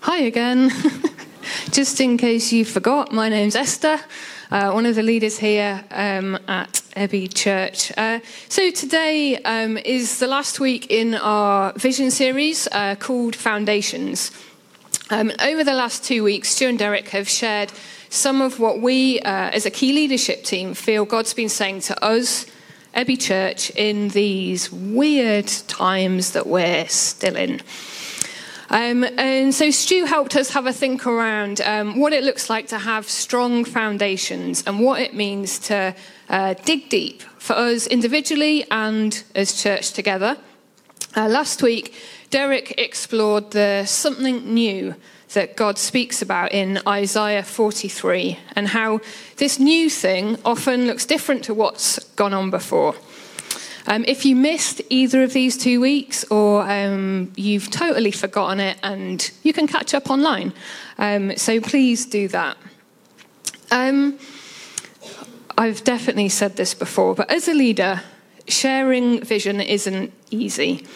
Hi again. Just in case you forgot, my name's Esther, uh, one of the leaders here um, at Abbey Church. Uh, so today um, is the last week in our vision series uh, called Foundations. Um, over the last two weeks, Stu and Derek have shared some of what we, uh, as a key leadership team, feel God's been saying to us, Abbey Church, in these weird times that we're still in. Um, and so Stu helped us have a think around um, what it looks like to have strong foundations and what it means to uh, dig deep for us individually and as church together. Uh, last week, Derek explored the something new that God speaks about in Isaiah 43 and how this new thing often looks different to what's gone on before. Um, if you missed either of these two weeks or um, you've totally forgotten it and you can catch up online, um, so please do that. Um, I've definitely said this before, but as a leader, sharing vision isn't easy.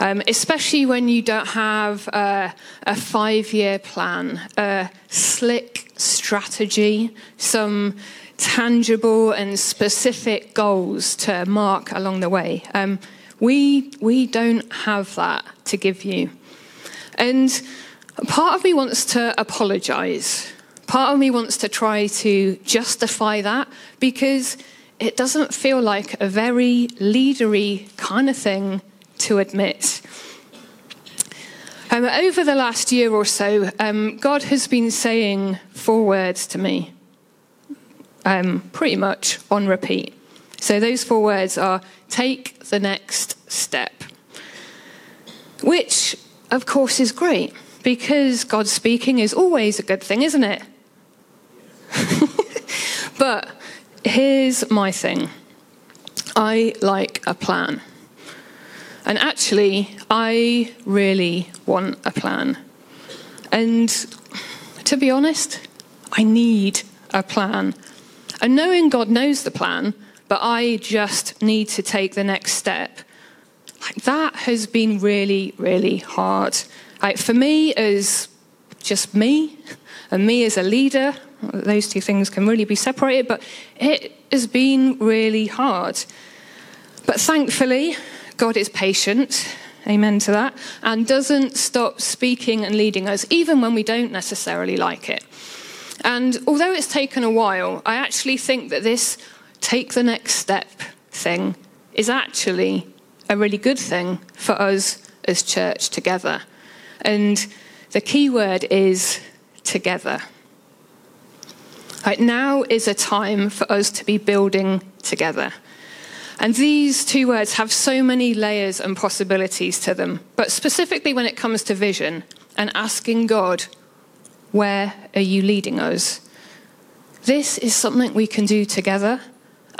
Um, especially when you don't have a, a five year plan, a slick strategy, some tangible and specific goals to mark along the way. Um, we, we don't have that to give you. And part of me wants to apologize. Part of me wants to try to justify that because it doesn't feel like a very leadery kind of thing to admit. Um, over the last year or so, um, God has been saying four words to me um, pretty much on repeat. So those four words are take the next step, which, of course, is great because God speaking is always a good thing, isn't it? but here's my thing I like a plan. And actually, I really want a plan. And to be honest, I need a plan. And knowing God knows the plan, but I just need to take the next step, like that has been really, really hard. Like for me, as just me, and me as a leader, those two things can really be separated, but it has been really hard. But thankfully, God is patient, amen to that, and doesn't stop speaking and leading us, even when we don't necessarily like it. And although it's taken a while, I actually think that this take the next step thing is actually a really good thing for us as church together. And the key word is together. Right, now is a time for us to be building together. And these two words have so many layers and possibilities to them. But specifically when it comes to vision and asking God, where are you leading us? This is something we can do together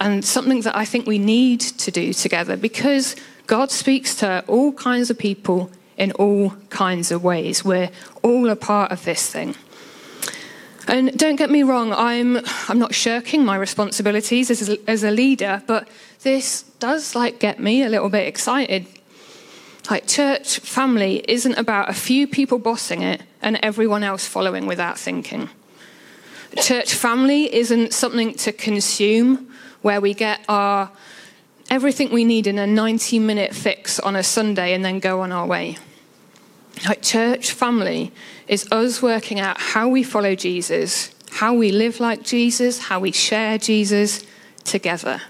and something that I think we need to do together because God speaks to all kinds of people in all kinds of ways. We're all a part of this thing. And don't get me wrong, I'm, I'm not shirking my responsibilities as as a leader, but this does like get me a little bit excited like, church family isn't about a few people bossing it and everyone else following without thinking. Church family isn't something to consume where we get our everything we need in a 90 minute fix on a Sunday and then go on our way. Like, church family is us working out how we follow Jesus, how we live like Jesus, how we share Jesus together.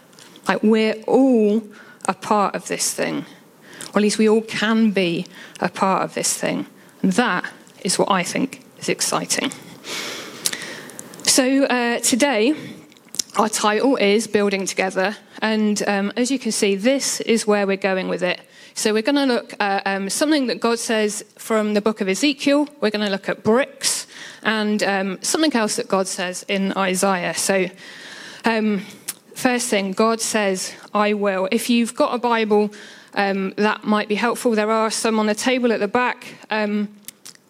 Like, we're all a part of this thing or at least we all can be a part of this thing. And that is what I think is exciting. So uh, today, our title is Building Together. And um, as you can see, this is where we're going with it. So we're going to look at um, something that God says from the book of Ezekiel. We're going to look at bricks and um, something else that God says in Isaiah. So, um, first thing, God says, I will. If you've got a Bible, um, that might be helpful. There are some on the table at the back, um,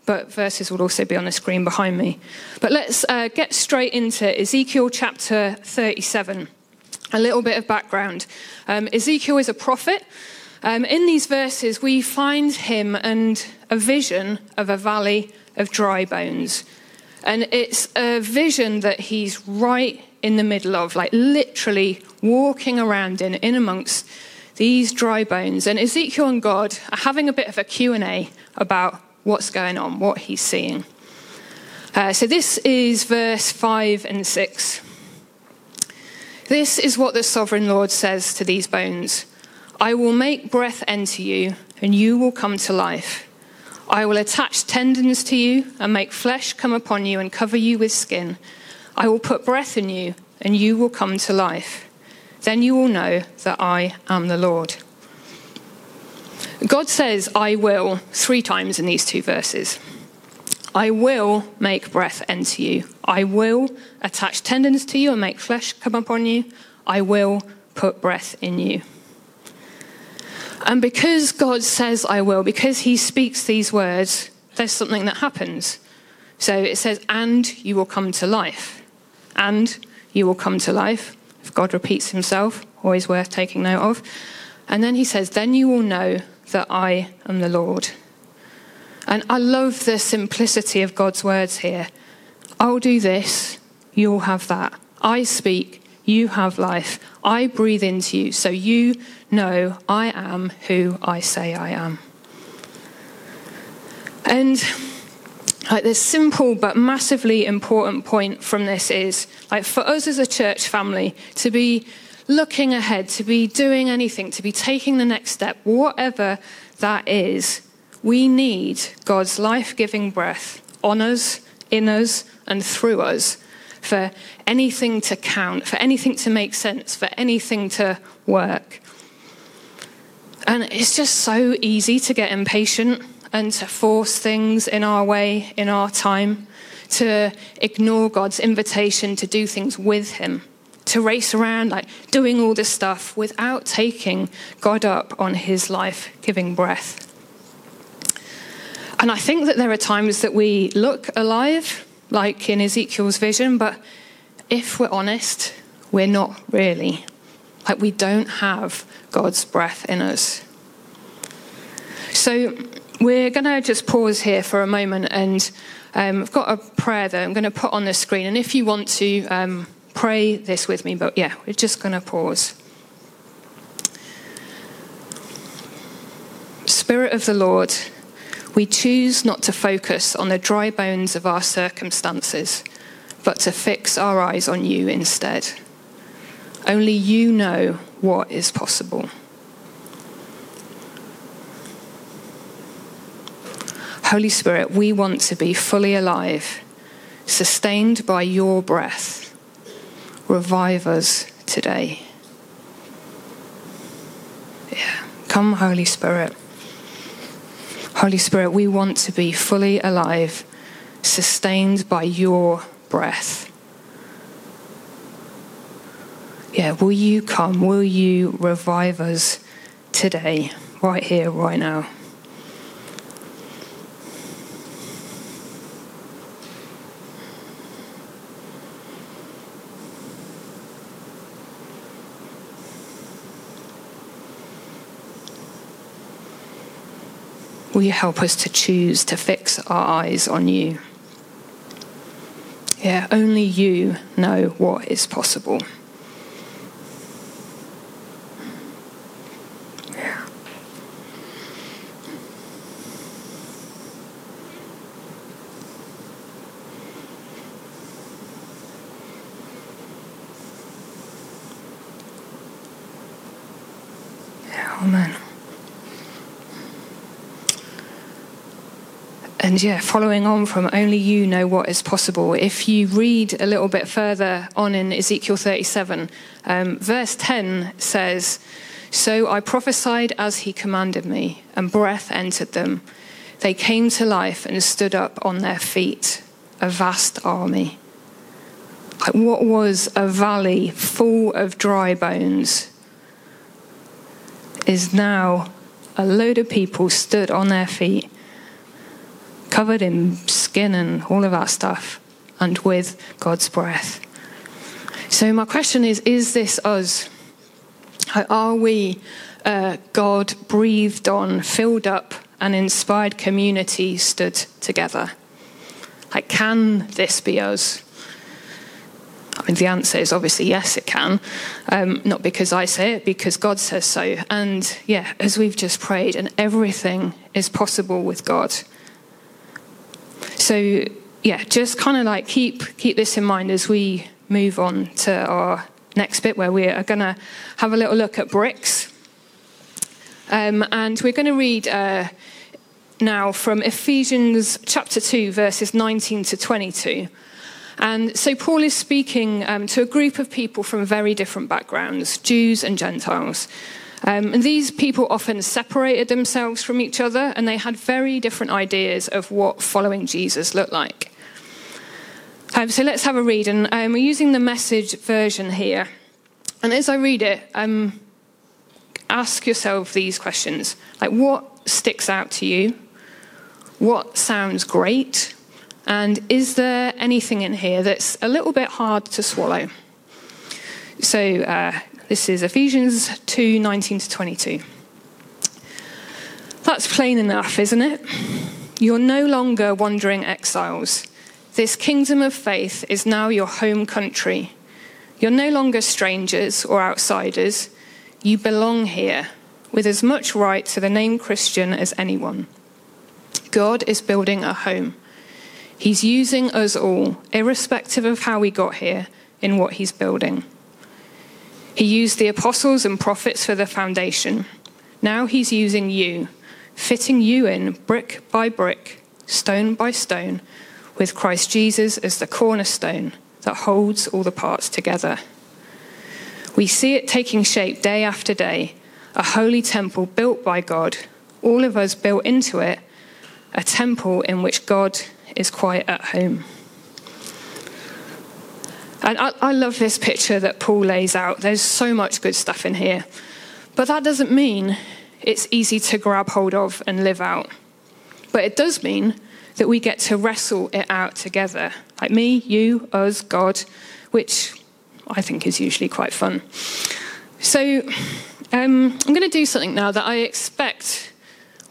but verses will also be on the screen behind me. But let's uh, get straight into Ezekiel chapter 37. A little bit of background. Um, Ezekiel is a prophet. Um, in these verses, we find him and a vision of a valley of dry bones. And it's a vision that he's right in the middle of, like literally walking around in, in amongst these dry bones. And Ezekiel and God are having a bit of a Q&A about what's going on, what he's seeing. Uh, so this is verse 5 and 6. This is what the sovereign Lord says to these bones I will make breath enter you, and you will come to life. I will attach tendons to you and make flesh come upon you and cover you with skin. I will put breath in you, and you will come to life. Then you will know that I am the Lord. God says, I will, three times in these two verses. I will make breath enter you. I will attach tendons to you and make flesh come upon you. I will put breath in you. And because God says I will, because he speaks these words, there's something that happens. So it says, and you will come to life. And you will come to life. If God repeats himself, always worth taking note of. And then he says, then you will know that I am the Lord. And I love the simplicity of God's words here. I'll do this, you'll have that. I speak, you have life. I breathe into you, so you know I am who I say I am. And like the simple but massively important point from this is like for us as a church family to be looking ahead, to be doing anything, to be taking the next step, whatever that is, we need God's life giving breath on us, in us, and through us for anything to count, for anything to make sense, for anything to work. And it's just so easy to get impatient and to force things in our way, in our time, to ignore God's invitation to do things with Him, to race around like doing all this stuff without taking God up on His life giving breath. And I think that there are times that we look alive, like in Ezekiel's vision, but if we're honest, we're not really. Like we don't have God's breath in us. So we're going to just pause here for a moment, and um, I've got a prayer that I'm going to put on the screen. And if you want to um, pray this with me, but yeah, we're just going to pause. Spirit of the Lord, we choose not to focus on the dry bones of our circumstances, but to fix our eyes on you instead. Only you know what is possible. Holy Spirit, we want to be fully alive, sustained by your breath. Revive us today. Yeah. Come, Holy Spirit. Holy Spirit, we want to be fully alive, sustained by your breath. Yeah, will you come? Will you revive us today, right here, right now? Will you help us to choose to fix our eyes on you? Yeah, only you know what is possible. And yeah, following on from only you know what is possible. If you read a little bit further on in Ezekiel 37, um, verse 10 says, So I prophesied as he commanded me, and breath entered them. They came to life and stood up on their feet, a vast army. Like what was a valley full of dry bones is now a load of people stood on their feet covered in skin and all of that stuff, and with God's breath. So, my question is Is this us? Are we a God breathed on, filled up, and inspired community stood together? Like, can this be us? I mean, the answer is obviously yes, it can. Um, not because I say it, because God says so. And yeah, as we've just prayed, and everything is possible with God. So yeah, just kind of like keep keep this in mind as we move on to our next bit, where we are going to have a little look at bricks, um, and we're going to read. Uh, now, from Ephesians chapter 2, verses 19 to 22. And so Paul is speaking um, to a group of people from very different backgrounds, Jews and Gentiles. Um, and these people often separated themselves from each other, and they had very different ideas of what following Jesus looked like. Um, so let's have a read, and um, we're using the message version here. And as I read it, um, ask yourself these questions like, what sticks out to you? What sounds great? And is there anything in here that's a little bit hard to swallow? So uh, this is Ephesians 2 19 to 22. That's plain enough, isn't it? You're no longer wandering exiles. This kingdom of faith is now your home country. You're no longer strangers or outsiders. You belong here with as much right to the name Christian as anyone. God is building a home He's using us all, irrespective of how we got here, in what He's building. He used the apostles and prophets for the foundation. Now He's using you, fitting you in brick by brick, stone by stone, with Christ Jesus as the cornerstone that holds all the parts together. We see it taking shape day after day, a holy temple built by God, all of us built into it, a temple in which God is quite at home. And I, I, love this picture that Paul lays out. There's so much good stuff in here. But that doesn't mean it's easy to grab hold of and live out. But it does mean that we get to wrestle it out together. Like me, you, us, God, which I think is usually quite fun. So um, I'm going to do something now that I expect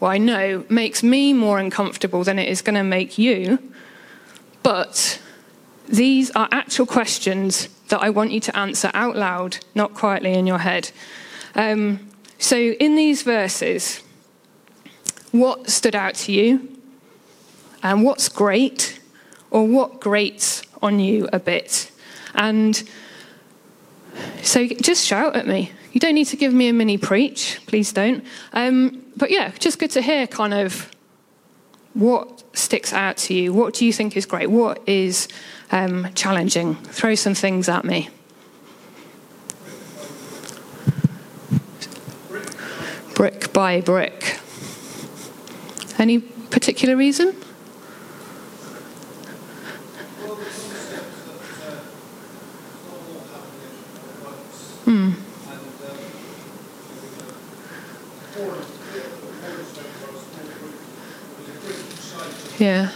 well, I know, makes me more uncomfortable than it is going to make you. But these are actual questions that I want you to answer out loud, not quietly in your head. Um, so, in these verses, what stood out to you? And what's great? Or what grates on you a bit? And so just shout at me. You don't need to give me a mini preach, please don't. Um, but yeah, just good to hear kind of what sticks out to you. What do you think is great? What is um, challenging? Throw some things at me. Brick by brick. Any particular reason? Yeah.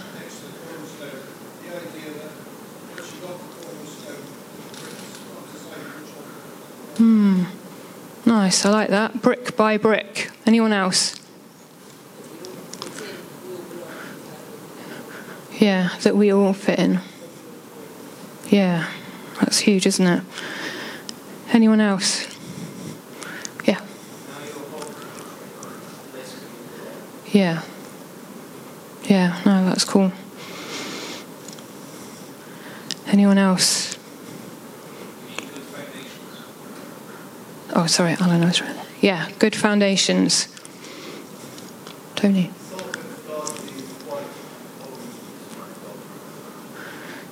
Hmm. Nice. I like that. Brick by brick. Anyone else? Yeah, that we all fit in. Yeah, that's huge, isn't it? Anyone else? Yeah. Yeah. That's cool. Anyone else? Oh, sorry, Alan, I was right. Yeah, good foundations. Tony.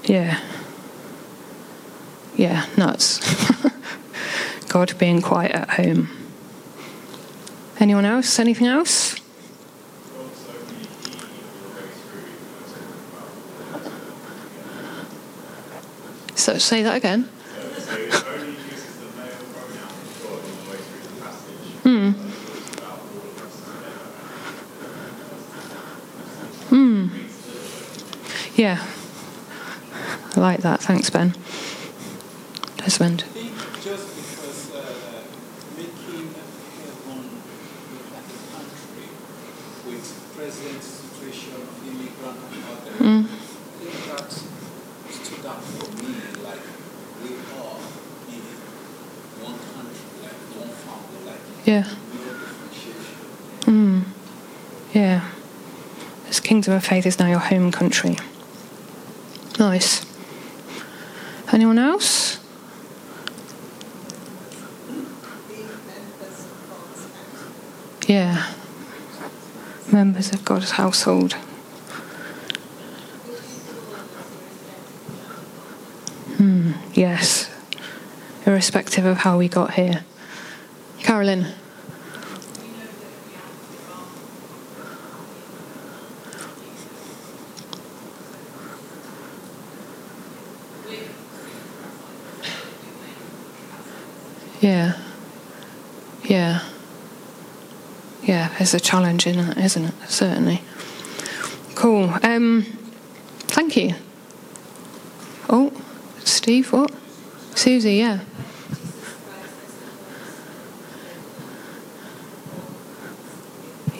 Yeah. Yeah, nuts. God being quiet at home. Anyone else? Anything else? So say that again. Hmm. Hmm. Yeah. I like that. Thanks, Ben. Desmond. present situation of immigrant and other, I think that stood out for me like we are in one country, like one family, like Yeah. differentiation. Yeah. This kingdom of faith is now your home country. Nice. Anyone else? Yeah. Members of God's household. Hmm, yes. Irrespective of how we got here. Carolyn. Yeah. Yeah. Yeah, there's a challenge in that, isn't it? Certainly. Cool. Um, thank you. Oh, Steve, what? Susie, yeah.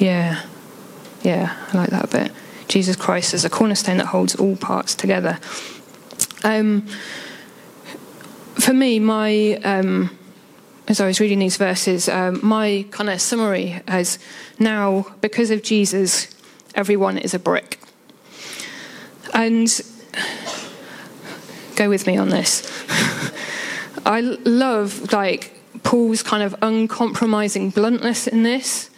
Yeah. Yeah, I like that a bit. Jesus Christ is a cornerstone that holds all parts together. Um, for me, my um, as I was reading these verses, um, my kind of summary has now, because of Jesus, everyone is a brick. And go with me on this. I love like Paul's kind of uncompromising bluntness in this.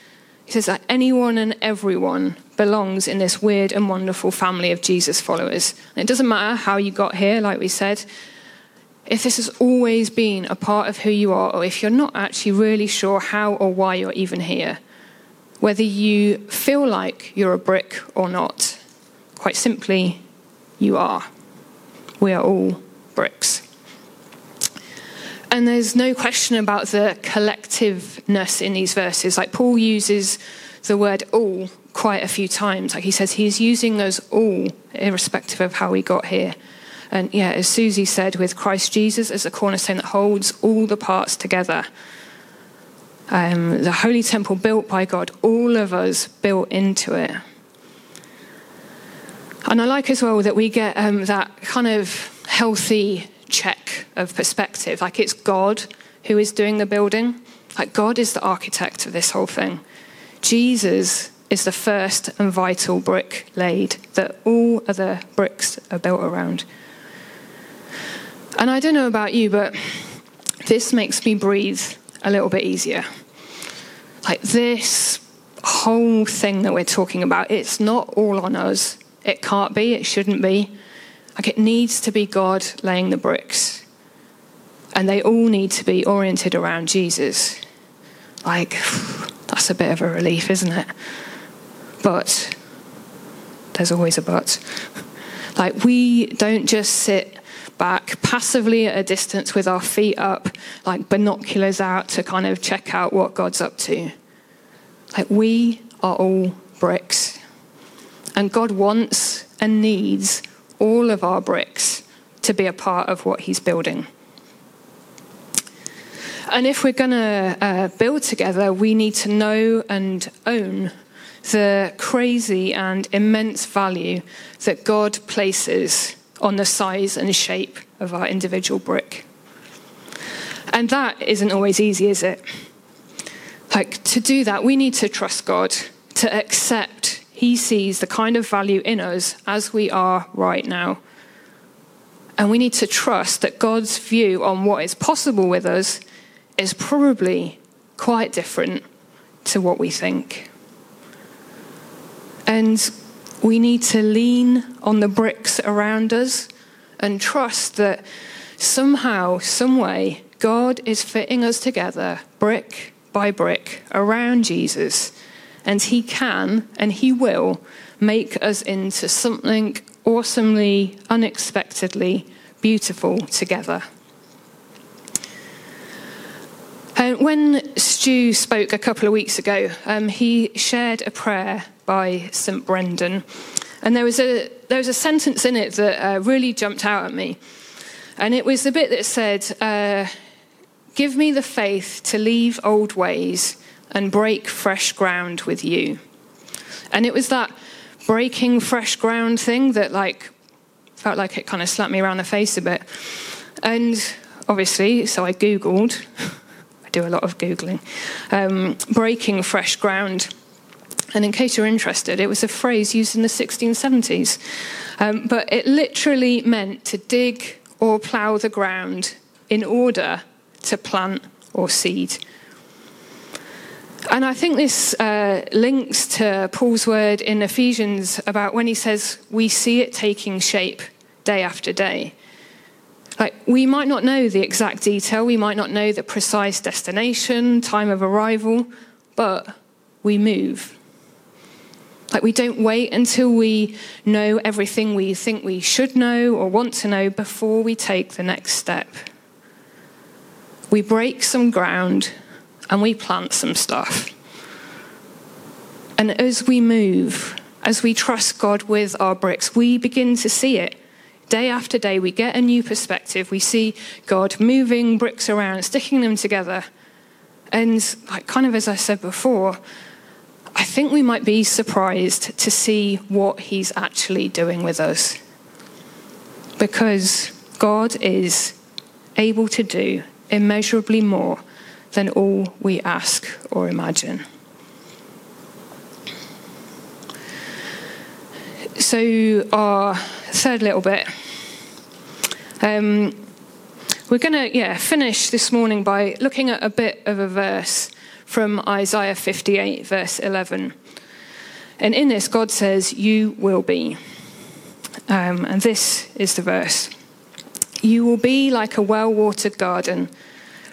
He says that anyone and everyone belongs in this weird and wonderful family of Jesus followers. And it doesn't matter how you got here, like we said if this has always been a part of who you are, or if you're not actually really sure how or why you're even here, whether you feel like you're a brick or not, quite simply, you are. We are all bricks. And there's no question about the collectiveness in these verses. Like Paul uses the word all quite a few times. Like he says, he's using us all, irrespective of how we got here. And yeah, as Susie said, with Christ Jesus as the cornerstone that holds all the parts together. Um, the holy temple built by God, all of us built into it. And I like as well that we get um, that kind of healthy check of perspective. Like it's God who is doing the building, like God is the architect of this whole thing. Jesus is the first and vital brick laid that all other bricks are built around. And I don't know about you, but this makes me breathe a little bit easier. Like this whole thing that we're talking about, it's not all on us. It can't be, it shouldn't be. Like it needs to be God laying the bricks. And they all need to be oriented around Jesus. Like, that's a bit of a relief, isn't it? But there's always a but. Like, we don't just sit back passively at a distance with our feet up, like binoculars out to kind of check out what God's up to. Like we are all bricks. And God wants and needs all of our bricks to be a part of what He's building. And if we're going to uh, build together, we need to know and own the crazy and immense value that God places on the size and shape of our individual brick. And that isn't always easy, is it? Like, to do that, we need to trust God, to accept He sees the kind of value in us as we are right now. And we need to trust that God's view on what is possible with us is probably quite different to what we think. And we need to lean on the bricks around us and trust that somehow, someway, God is fitting us together, brick by brick, around Jesus. And He can and He will make us into something awesomely, unexpectedly beautiful together. And when Stu spoke a couple of weeks ago, um, he shared a prayer by St. Brendan. And there was a, there was a sentence in it that uh, really jumped out at me. And it was the bit that said, uh, Give me the faith to leave old ways and break fresh ground with you. And it was that breaking fresh ground thing that like felt like it kind of slapped me around the face a bit. And obviously, so I Googled, I do a lot of Googling, um, breaking fresh ground. And in case you're interested, it was a phrase used in the 1670s. Um, but it literally meant to dig or plough the ground in order to plant or seed. And I think this uh, links to Paul's word in Ephesians about when he says, We see it taking shape day after day. Like, we might not know the exact detail, we might not know the precise destination, time of arrival, but we move. Like, we don't wait until we know everything we think we should know or want to know before we take the next step. We break some ground and we plant some stuff. And as we move, as we trust God with our bricks, we begin to see it. Day after day, we get a new perspective. We see God moving bricks around, sticking them together. And, like, kind of as I said before, I think we might be surprised to see what He's actually doing with us. Because God is able to do immeasurably more than all we ask or imagine. So, our third little bit. Um, we're going to yeah, finish this morning by looking at a bit of a verse from Isaiah 58, verse 11. And in this, God says, You will be. Um, and this is the verse You will be like a well watered garden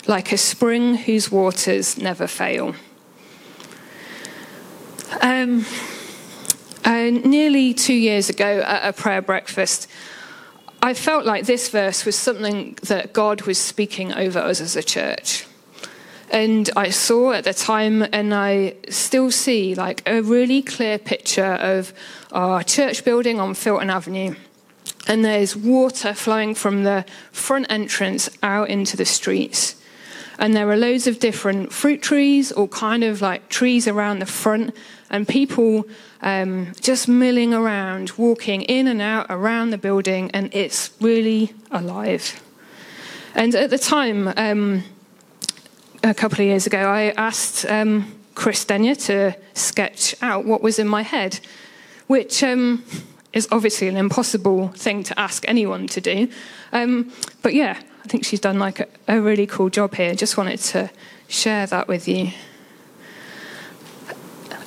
like a spring whose waters never fail. Um, uh, nearly two years ago at a prayer breakfast, I felt like this verse was something that God was speaking over us as a church. And I saw at the time, and I still see, like a really clear picture of our church building on Filton Avenue. And there's water flowing from the front entrance out into the streets. And there are loads of different fruit trees or kind of like trees around the front, and people um, just milling around, walking in and out around the building, and it's really alive. And at the time, um, a couple of years ago, I asked um, Chris Denyer to sketch out what was in my head, which um, is obviously an impossible thing to ask anyone to do. Um, but yeah, I think she's done like a, a really cool job here. Just wanted to share that with you.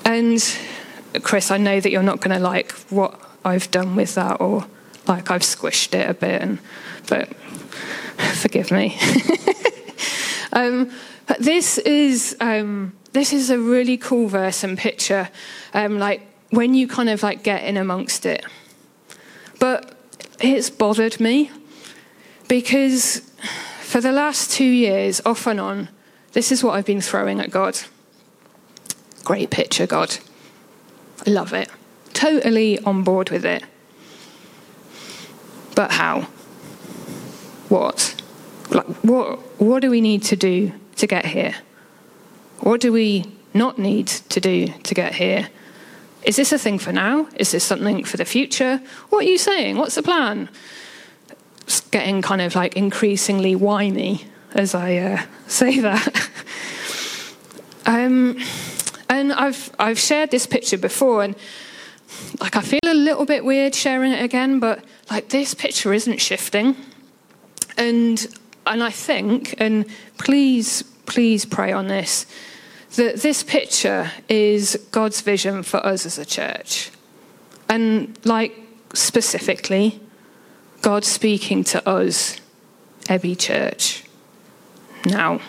And Chris, I know that you're not going to like what I've done with that, or like I've squished it a bit, and, but forgive me. um, but this is um, this is a really cool verse and picture, um, like when you kind of like get in amongst it. But it's bothered me because for the last two years, off and on, this is what I've been throwing at God. Great picture, God. I love it. Totally on board with it. But how? What? Like, what, what do we need to do to get here? What do we not need to do to get here? Is this a thing for now? Is this something for the future? What are you saying? What's the plan? Getting kind of like increasingly whiny as I uh, say that. um, and I've I've shared this picture before, and like I feel a little bit weird sharing it again, but like this picture isn't shifting, and and I think, and please please pray on this, that this picture is God's vision for us as a church, and like specifically God speaking to us, Abbey Church, now.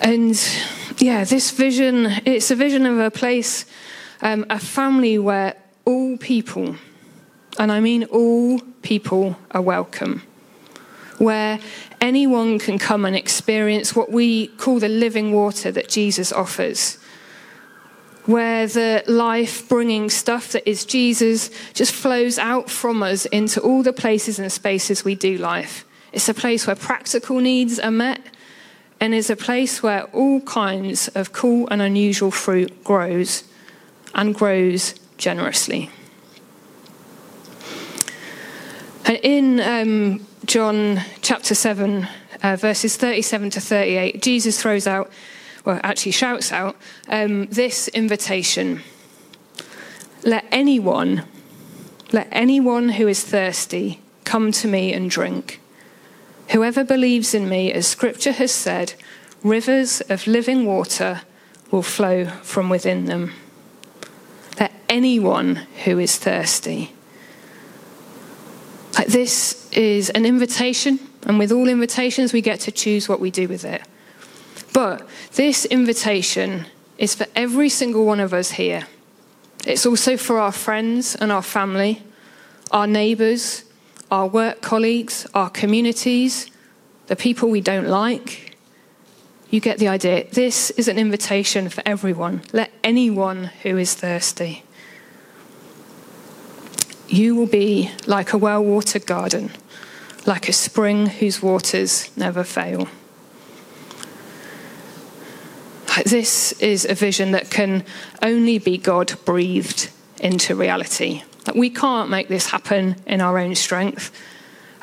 And yeah, this vision, it's a vision of a place, um, a family where all people, and I mean all people, are welcome. Where anyone can come and experience what we call the living water that Jesus offers where the life bringing stuff that is Jesus just flows out from us into all the places and spaces we do life. It's a place where practical needs are met and is a place where all kinds of cool and unusual fruit grows and grows generously. And in um, John chapter 7, uh, verses 37 to 38, Jesus throws out, well, actually shouts out, um, this invitation Let anyone, let anyone who is thirsty come to me and drink. Whoever believes in me, as scripture has said, rivers of living water will flow from within them. Let anyone who is thirsty. Like this is an invitation, and with all invitations, we get to choose what we do with it. But this invitation is for every single one of us here. It's also for our friends and our family, our neighbours, our work colleagues, our communities, the people we don't like. You get the idea. This is an invitation for everyone. Let anyone who is thirsty. You will be like a well watered garden, like a spring whose waters never fail. This is a vision that can only be God breathed into reality. We can't make this happen in our own strength.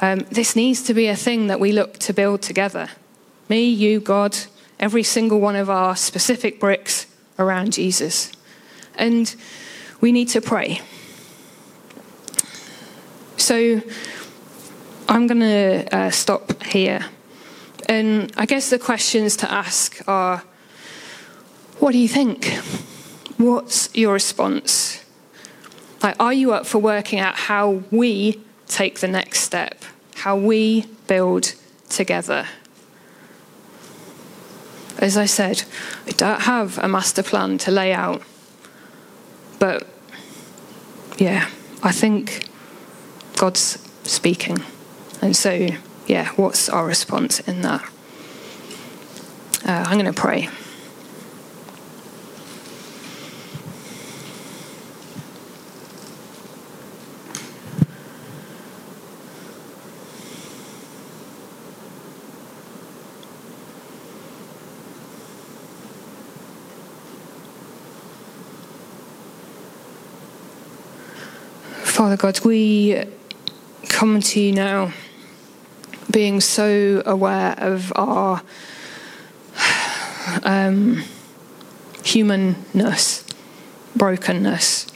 Um, this needs to be a thing that we look to build together. Me, you, God, every single one of our specific bricks around Jesus. And we need to pray. So I'm going to uh, stop here. And I guess the questions to ask are what do you think? What's your response? Like, are you up for working out how we take the next step, how we build together? As I said, I don't have a master plan to lay out, but yeah, I think God's speaking. And so, yeah, what's our response in that? Uh, I'm going to pray. Father God, we come to you now being so aware of our um, humanness, brokenness.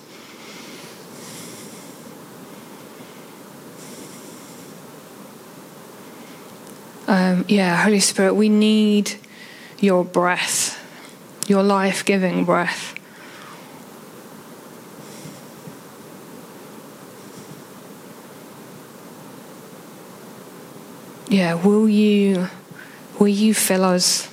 Um, yeah, Holy Spirit, we need your breath, your life giving breath. Yeah, will you, will you fill us?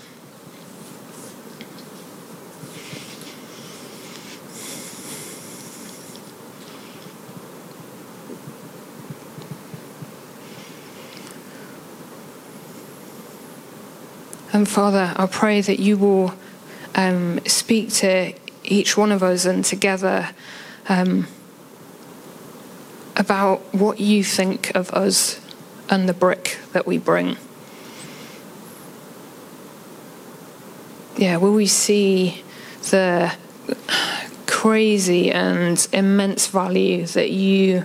And Father, I pray that you will um, speak to each one of us and together um, about what you think of us and the brick that we bring. Yeah, will we see the crazy and immense value that you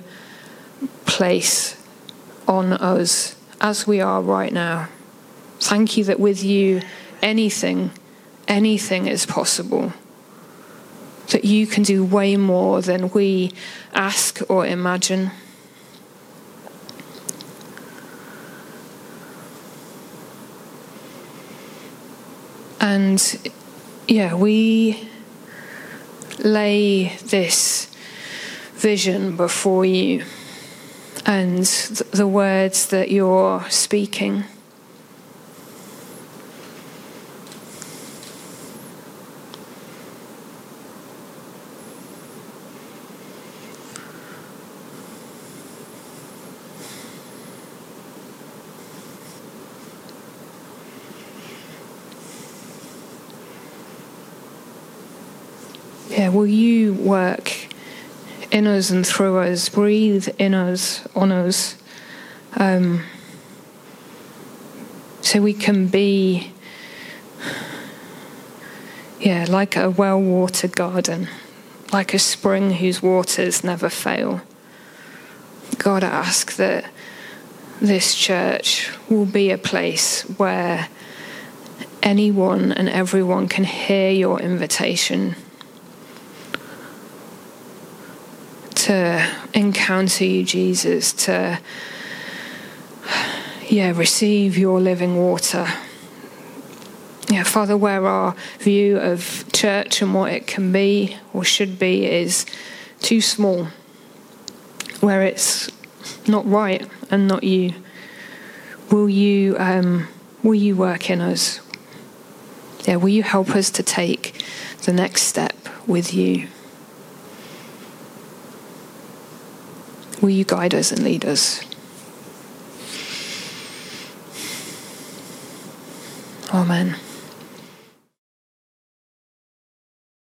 place on us as we are right now? Thank you that with you, anything, anything is possible. That you can do way more than we ask or imagine. And yeah, we lay this vision before you and the words that you're speaking. Will you work in us and through us, breathe in us, on us, um, so we can be yeah, like a well watered garden, like a spring whose waters never fail. God, I ask that this church will be a place where anyone and everyone can hear your invitation to encounter you, Jesus, to yeah, receive your living water. Yeah, Father, where our view of church and what it can be or should be is too small, where it's not right and not you, will you um, will you work in us? Yeah, will you help us to take the next step with you? Will you guide us and lead us? Amen.